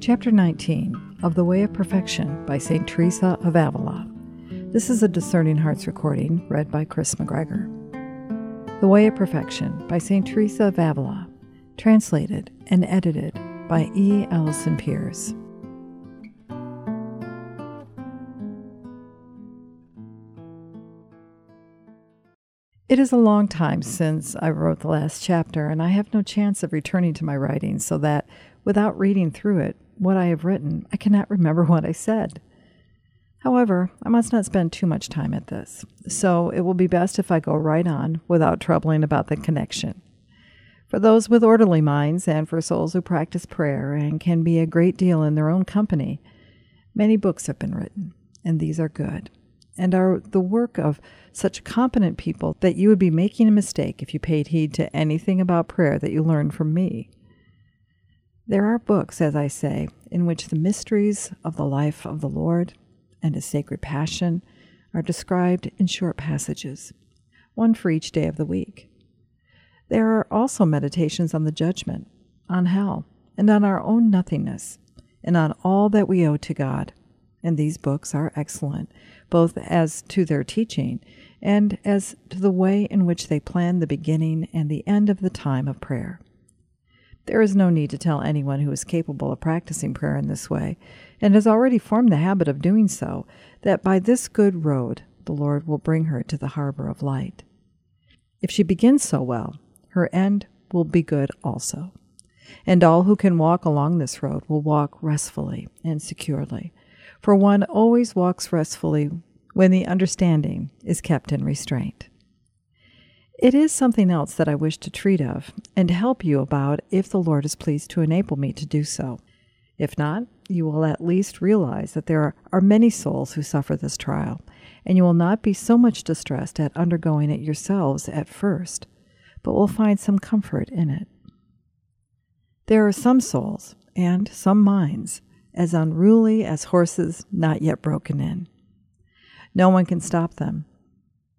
Chapter 19 of The Way of Perfection by St. Teresa of Avila. This is a Discerning Hearts recording read by Chris McGregor. The Way of Perfection by St. Teresa of Avila, translated and edited by E. Allison Peers. It is a long time since I wrote the last chapter, and I have no chance of returning to my writing, so that, without reading through it, what I have written, I cannot remember what I said. However, I must not spend too much time at this, so it will be best if I go right on without troubling about the connection. For those with orderly minds and for souls who practice prayer and can be a great deal in their own company, many books have been written, and these are good and are the work of such competent people that you would be making a mistake if you paid heed to anything about prayer that you learned from me. There are books, as I say, in which the mysteries of the life of the Lord and his sacred passion are described in short passages, one for each day of the week. There are also meditations on the judgment, on hell, and on our own nothingness, and on all that we owe to God. And these books are excellent both as to their teaching and as to the way in which they plan the beginning and the end of the time of prayer. There is no need to tell anyone who is capable of practicing prayer in this way, and has already formed the habit of doing so, that by this good road the Lord will bring her to the harbor of light. If she begins so well, her end will be good also. And all who can walk along this road will walk restfully and securely, for one always walks restfully when the understanding is kept in restraint. It is something else that I wish to treat of and help you about if the Lord is pleased to enable me to do so. If not, you will at least realize that there are many souls who suffer this trial, and you will not be so much distressed at undergoing it yourselves at first, but will find some comfort in it. There are some souls and some minds as unruly as horses not yet broken in. No one can stop them.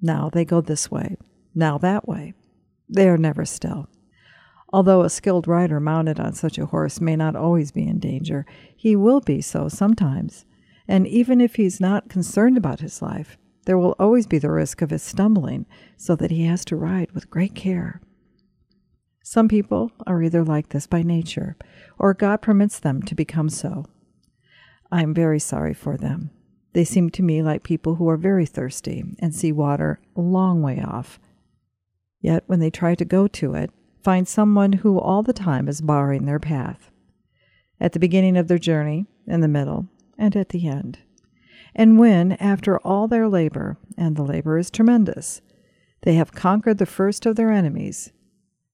Now they go this way, now that way. They are never still. Although a skilled rider mounted on such a horse may not always be in danger, he will be so sometimes. And even if he is not concerned about his life, there will always be the risk of his stumbling, so that he has to ride with great care. Some people are either like this by nature, or God permits them to become so. I am very sorry for them. They seem to me like people who are very thirsty and see water a long way off. Yet when they try to go to it, find someone who all the time is barring their path. At the beginning of their journey, in the middle, and at the end. And when, after all their labor, and the labor is tremendous, they have conquered the first of their enemies,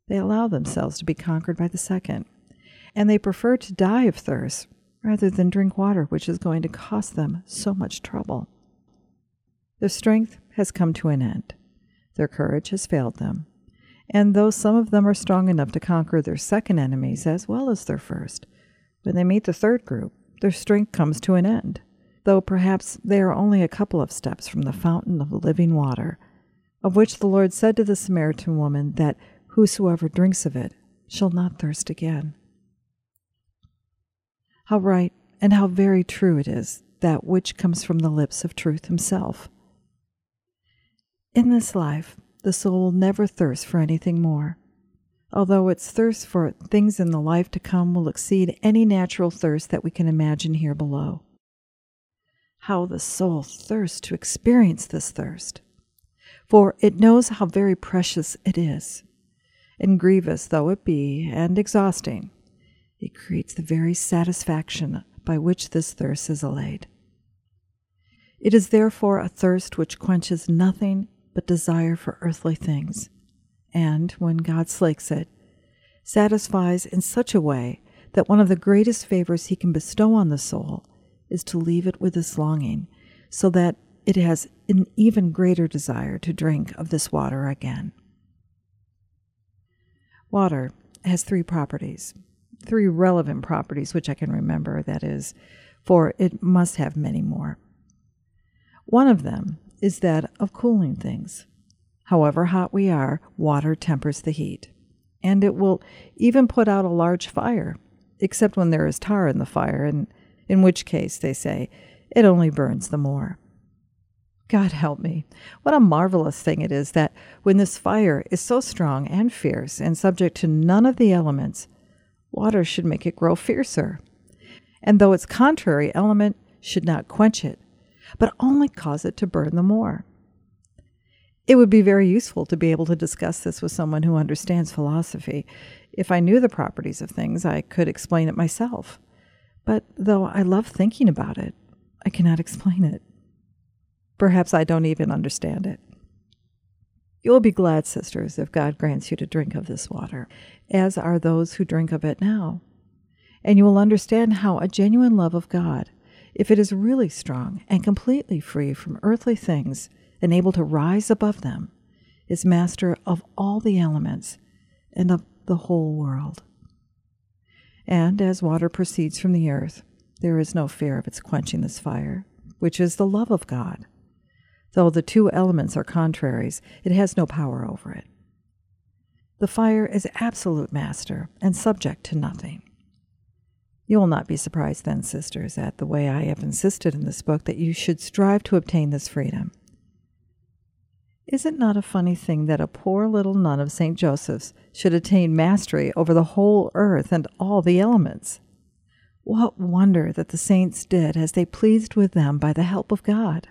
they allow themselves to be conquered by the second, and they prefer to die of thirst rather than drink water which is going to cost them so much trouble. Their strength has come to an end. Their courage has failed them. And though some of them are strong enough to conquer their second enemies as well as their first, when they meet the third group, their strength comes to an end, though perhaps they are only a couple of steps from the fountain of living water, of which the Lord said to the Samaritan woman that whosoever drinks of it shall not thirst again. How right and how very true it is, that which comes from the lips of truth himself. In this life, the soul will never thirst for anything more, although its thirst for things in the life to come will exceed any natural thirst that we can imagine here below. How the soul thirsts to experience this thirst, for it knows how very precious it is, and grievous though it be, and exhausting, it creates the very satisfaction by which this thirst is allayed. It is therefore a thirst which quenches nothing but desire for earthly things, and, when God slakes it, satisfies in such a way that one of the greatest favors he can bestow on the soul is to leave it with this longing, so that it has an even greater desire to drink of this water again. Water has three properties three relevant properties, which I can remember, that is, for it must have many more. One of them is that of cooling things. However hot we are, water tempers the heat, and it will even put out a large fire, except when there is tar in the fire, and in which case, they say, it only burns the more. God help me. What a marvelous thing it is that when this fire is so strong and fierce and subject to none of the elements, water should make it grow fiercer. And though its contrary element should not quench it, but only cause it to burn the more. It would be very useful to be able to discuss this with someone who understands philosophy. If I knew the properties of things, I could explain it myself. But though I love thinking about it, I cannot explain it. Perhaps I don't even understand it. You will be glad, sisters, if God grants you to drink of this water, as are those who drink of it now. And you will understand how a genuine love of God, if it is really strong and completely free from earthly things and able to rise above them, is master of all the elements and of the whole world. And as water proceeds from the earth, there is no fear of its quenching this fire, which is the love of God. Though the two elements are contraries, it has no power over it. The fire is absolute master and subject to nothing. You will not be surprised then, sisters, at the way I have insisted in this book that you should strive to obtain this freedom. Is it not a funny thing that a poor little nun of St. Joseph's should attain mastery over the whole earth and all the elements? What wonder that the saints did as they pleased with them by the help of God?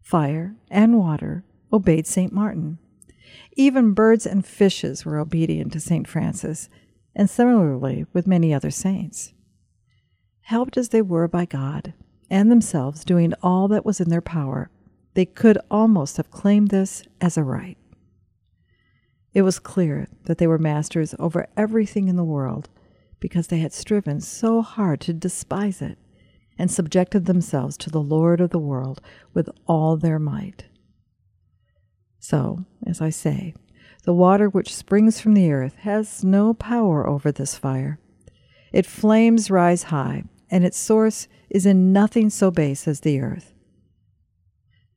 Fire and water obeyed St. Martin. Even birds and fishes were obedient to St. Francis, and similarly with many other saints. Helped as they were by God, and themselves doing all that was in their power, they could almost have claimed this as a right. It was clear that they were masters over everything in the world because they had striven so hard to despise it and subjected themselves to the Lord of the world with all their might. So, as I say, the water which springs from the earth has no power over this fire. Its flames rise high, and its source is in nothing so base as the earth.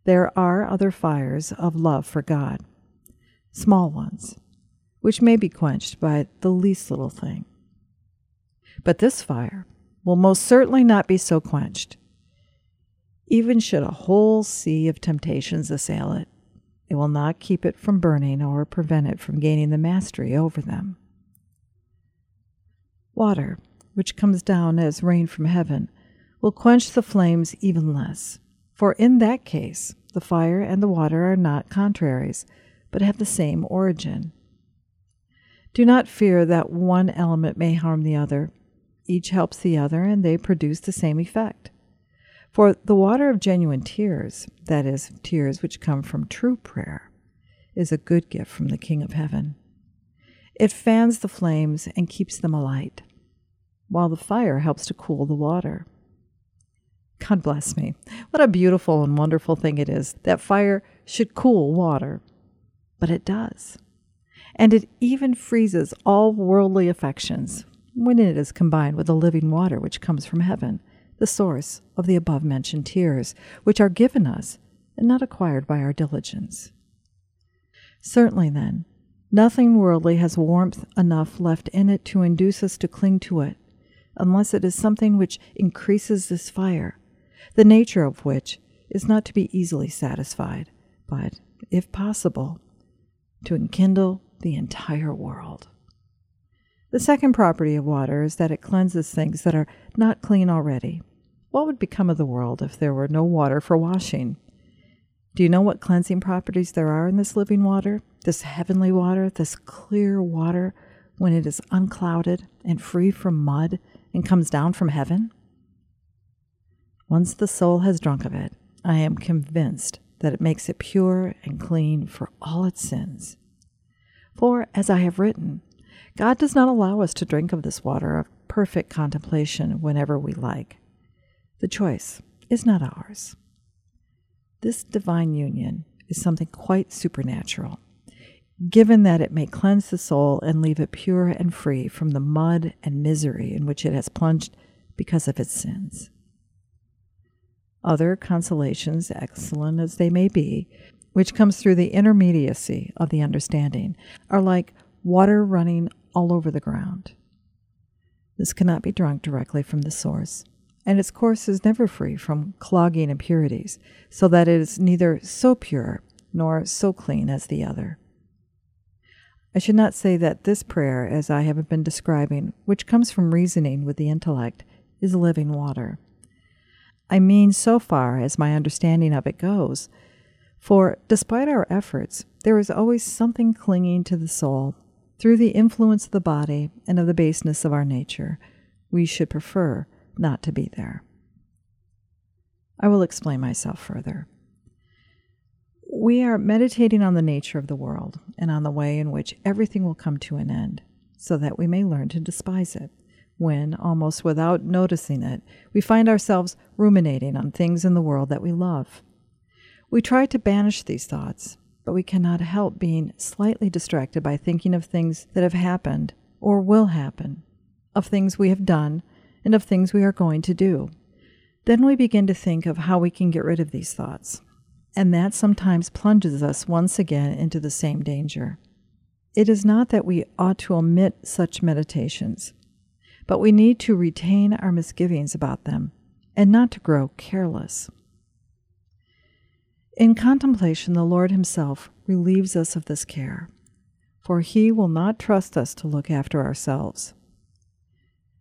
There are other fires of love for God, small ones, which may be quenched by the least little thing. But this fire will most certainly not be so quenched. Even should a whole sea of temptations assail it, it will not keep it from burning or prevent it from gaining the mastery over them. Water, which comes down as rain from heaven, will quench the flames even less, for in that case the fire and the water are not contraries, but have the same origin. Do not fear that one element may harm the other, each helps the other, and they produce the same effect. For the water of genuine tears, that is, tears which come from true prayer, is a good gift from the King of Heaven. It fans the flames and keeps them alight, while the fire helps to cool the water. God bless me. What a beautiful and wonderful thing it is that fire should cool water. But it does. And it even freezes all worldly affections when it is combined with the living water which comes from heaven, the source of the above mentioned tears, which are given us and not acquired by our diligence. Certainly, then, nothing worldly has warmth enough left in it to induce us to cling to it, unless it is something which increases this fire, the nature of which is not to be easily satisfied, but, if possible, to enkindle the entire world. The second property of water is that it cleanses things that are not clean already. What would become of the world if there were no water for washing? Do you know what cleansing properties there are in this living water, this heavenly water, this clear water when it is unclouded and free from mud and comes down from heaven? Once the soul has drunk of it, I am convinced that it makes it pure and clean for all its sins. For, as I have written, God does not allow us to drink of this water of perfect contemplation whenever we like. The choice is not ours. This divine union is something quite supernatural, given that it may cleanse the soul and leave it pure and free from the mud and misery in which it has plunged because of its sins. Other consolations, excellent as they may be, which comes through the intermediacy of the understanding, are like water running all over the ground. This cannot be drunk directly from the source, and its course is never free from clogging impurities, so that it is neither so pure nor so clean as the other. I should not say that this prayer, as I have been describing, which comes from reasoning with the intellect, is living water. I mean, so far as my understanding of it goes, for despite our efforts, there is always something clinging to the soul through the influence of the body and of the baseness of our nature. We should prefer not to be there. I will explain myself further. We are meditating on the nature of the world and on the way in which everything will come to an end, so that we may learn to despise it. When, almost without noticing it, we find ourselves ruminating on things in the world that we love. We try to banish these thoughts, but we cannot help being slightly distracted by thinking of things that have happened or will happen, of things we have done, and of things we are going to do. Then we begin to think of how we can get rid of these thoughts and that sometimes plunges us once again into the same danger. It is not that we ought to omit such meditations, but we need to retain our misgivings about them and not to grow careless. In contemplation, the Lord Himself relieves us of this care, for He will not trust us to look after ourselves.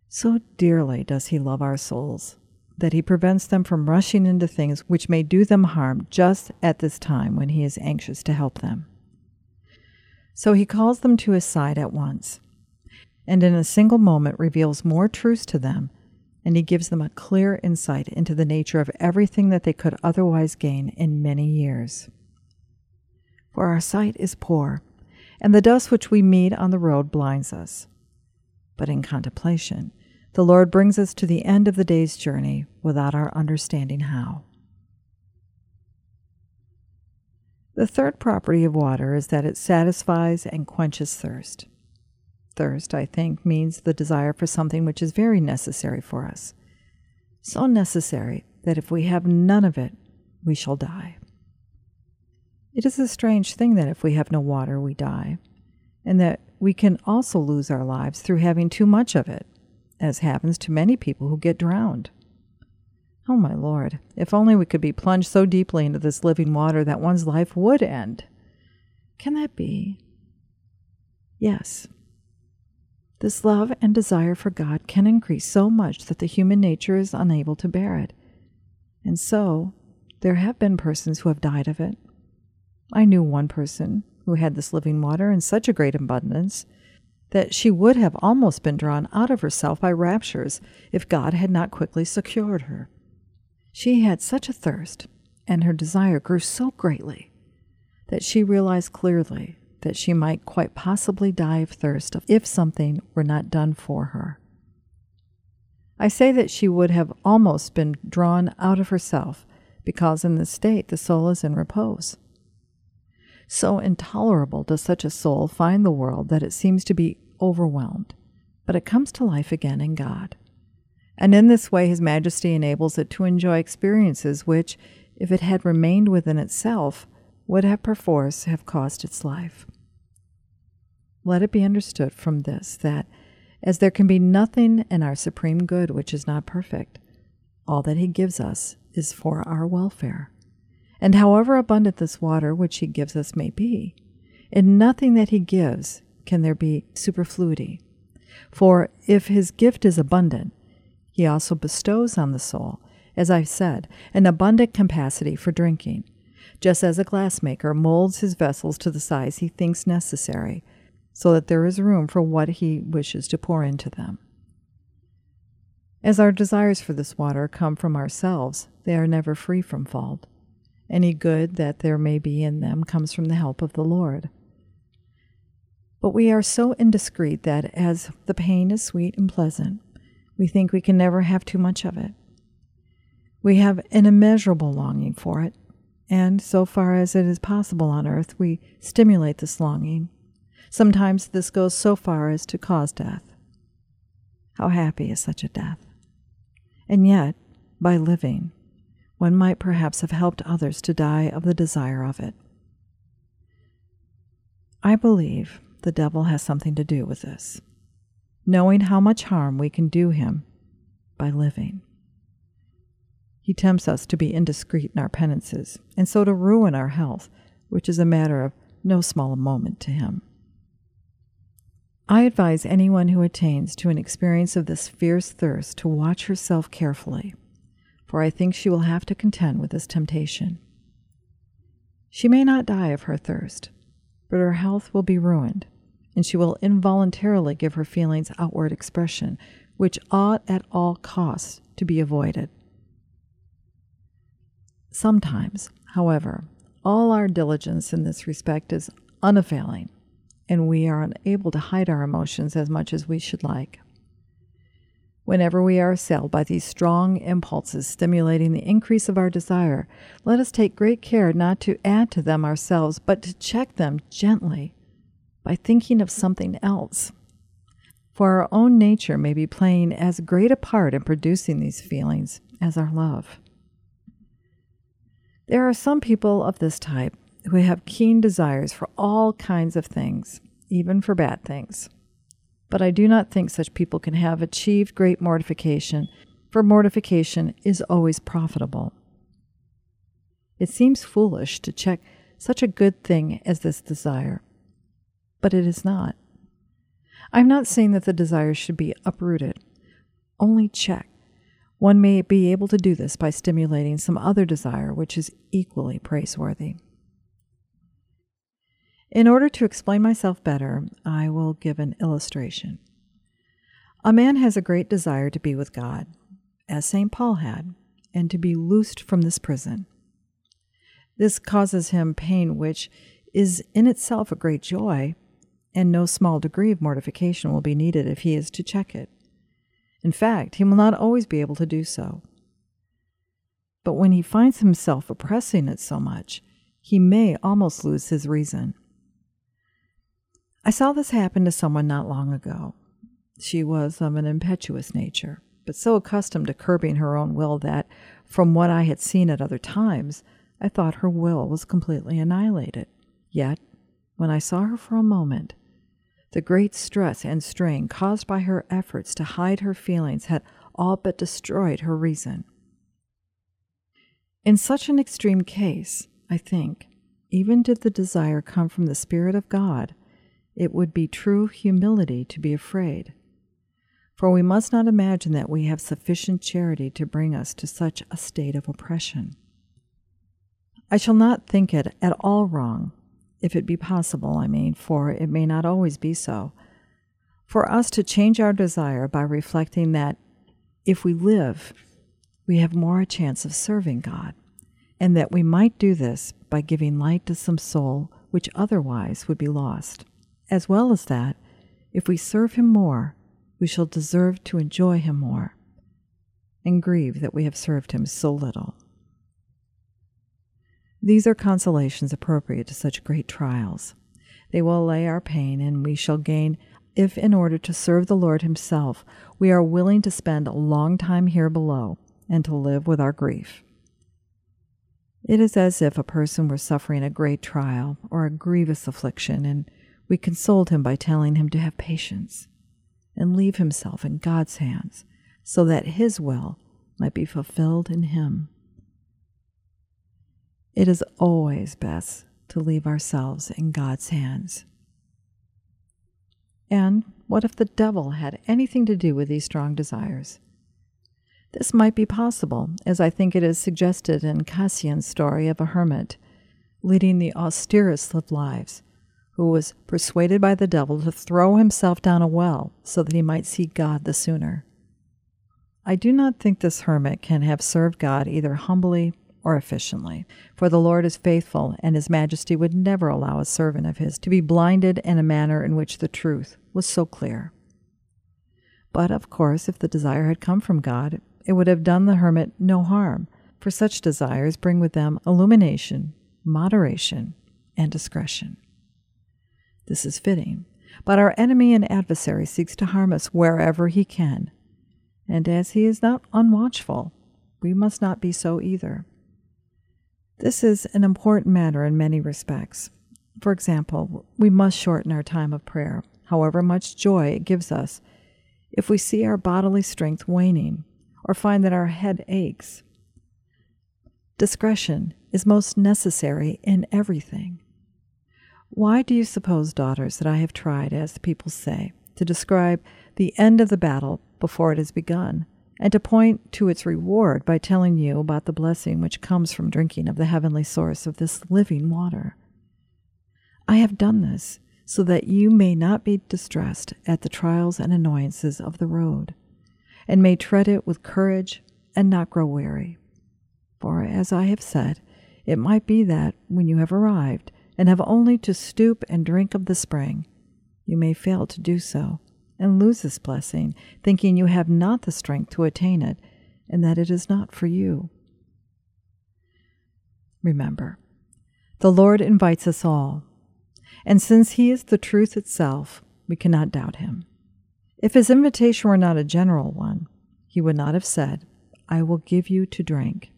So dearly does He love our souls that he prevents them from rushing into things which may do them harm just at this time when he is anxious to help them. So he calls them to his side at once, and in a single moment reveals more truths to them, and he gives them a clear insight into the nature of everything that they could otherwise gain in many years. For our sight is poor, and the dust which we meet on the road blinds us. But in contemplation, the Lord brings us to the end of the day's journey without our understanding how. The third property of water is that it satisfies and quenches thirst. Thirst, I think, means the desire for something which is very necessary for us. So necessary that if we have none of it, we shall die. It is a strange thing that if we have no water, we die, and that we can also lose our lives through having too much of it as happens to many people who get drowned. Oh, my Lord, if only we could be plunged so deeply into this living water that one's life would end. Can that be? Yes. This love and desire for God can increase so much that the human nature is unable to bear it. And so, there have been persons who have died of it. I knew one person who had this living water in such a great abundance that she would have almost been drawn out of herself by raptures if God had not quickly secured her. She had such a thirst, and her desire grew so greatly, that she realized clearly that she might quite possibly die of thirst if something were not done for her. I say that she would have almost been drawn out of herself, because in this state the soul is in repose. So intolerable does such a soul find the world that it seems to be overwhelmed, but it comes to life again in God. And in this way, His Majesty enables it to enjoy experiences which, if it had remained within itself, would have perforce have cost its life. Let it be understood from this that, as there can be nothing in our supreme good which is not perfect, all that He gives us is for our welfare. And however abundant this water which He gives us may be, in nothing that He gives can there be superfluity. For if His gift is abundant, He also bestows on the soul, as I've said, an abundant capacity for drinking, just as a glassmaker molds his vessels to the size he thinks necessary, so that there is room for what he wishes to pour into them. As our desires for this water come from ourselves, they are never free from fault. Any good that there may be in them comes from the help of the Lord. But we are so indiscreet that, as the pain is sweet and pleasant, we think we can never have too much of it. We have an immeasurable longing for it, and so far as it is possible on earth, we stimulate this longing. Sometimes this goes so far as to cause death. How happy is such a death! And yet, by living, one might perhaps have helped others to die of the desire of it. I believe the devil has something to do with this. knowing how much harm we can do him by living. He tempts us to be indiscreet in our penances, and so to ruin our health, which is a matter of no small moment to him. I advise anyone who attains to an experience of this fierce thirst to watch herself carefully, for I think she will have to contend with this temptation. She may not die of her thirst, but her health will be ruined, and she will involuntarily give her feelings outward expression, which ought at all costs to be avoided. Sometimes, however, all our diligence in this respect is unavailing, and we are unable to hide our emotions as much as we should like. Whenever we are assailed by these strong impulses stimulating the increase of our desire, let us take great care not to add to them ourselves, but to check them gently by thinking of something else. For our own nature may be playing as great a part in producing these feelings as our love. There are some people of this type who have keen desires for all kinds of things, even for bad things. But I do not think such people can have achieved great mortification, for mortification is always profitable. It seems foolish to check such a good thing as this desire, but it is not. I'm not saying that the desire should be uprooted, only checked one may be able to do this by stimulating some other desire which is equally praiseworthy. In order to explain myself better, I will give an illustration. A man has a great desire to be with God, as St. Paul had, and to be loosed from this prison. This causes him pain which is in itself a great joy, and no small degree of mortification will be needed if he is to check it. In fact, he will not always be able to do so. But when he finds himself oppressing it so much, he may almost lose his reason. I saw this happen to someone not long ago. She was of an impetuous nature, but so accustomed to curbing her own will that, from what I had seen at other times, I thought her will was completely annihilated. Yet, when I saw her for a moment, the great stress and strain caused by her efforts to hide her feelings had all but destroyed her reason. In such an extreme case, I think, even did the desire come from the Spirit of God, it would be true humility to be afraid. For we must not imagine that we have sufficient charity to bring us to such a state of oppression. I shall not think it at all wrong if it be possible, I mean, for it may not always be so, for us to change our desire by reflecting that if we live, we have more a chance of serving God, and that we might do this by giving light to some soul which otherwise would be lost, as well as that, if we serve Him more, we shall deserve to enjoy Him more, and grieve that we have served Him so little. These are consolations appropriate to such great trials. They will allay our pain, and we shall gain if, in order to serve the Lord Himself, we are willing to spend a long time here below and to live with our grief. It is as if a person were suffering a great trial or a grievous affliction, and we consoled him by telling him to have patience and leave himself in God's hands so that His will might be fulfilled in him. It is always best to leave ourselves in God's hands. And what if the devil had anything to do with these strong desires? This might be possible, as I think it is suggested in Cassian's story of a hermit leading the austerest of lives, who was persuaded by the devil to throw himself down a well so that he might see God the sooner. I do not think this hermit can have served God either humbly or efficiently. For the Lord is faithful, and his majesty would never allow a servant of his to be blinded in a manner in which the truth was so clear. But, of course, if the desire had come from God, it would have done the hermit no harm, for such desires bring with them illumination, moderation, and discretion. This is fitting, but our enemy and adversary seeks to harm us wherever he can, and as he is not unwatchful, we must not be so either. This is an important matter in many respects. For example, we must shorten our time of prayer. However much joy it gives us, if we see our bodily strength waning or find that our head aches. Discretion is most necessary in everything. Why do you suppose, daughters, that I have tried, as the people say, to describe the end of the battle before it has begun, and to point to its reward by telling you about the blessing which comes from drinking of the heavenly source of this living water? I have done this so that you may not be distressed at the trials and annoyances of the road, and may tread it with courage and not grow weary. For, as I have said, it might be that, when you have arrived, and have only to stoop and drink of the spring, you may fail to do so, and lose this blessing, thinking you have not the strength to attain it, and that it is not for you. Remember, the Lord invites us all and since he is the truth itself, we cannot doubt him. If his invitation were not a general one, he would not have said, I will give you to drink.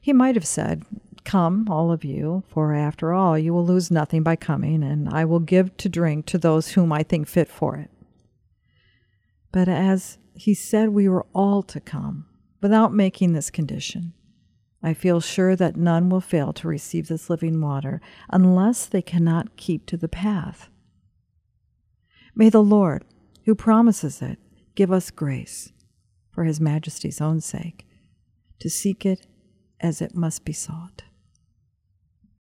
He might have said, Come, all of you, for after all, you will lose nothing by coming, and I will give to drink to those whom I think fit for it. But as he said we were all to come, without making this condition, I feel sure that none will fail to receive this living water unless they cannot keep to the path. May the Lord, who promises it, give us grace, for his majesty's own sake, to seek it as it must be sought.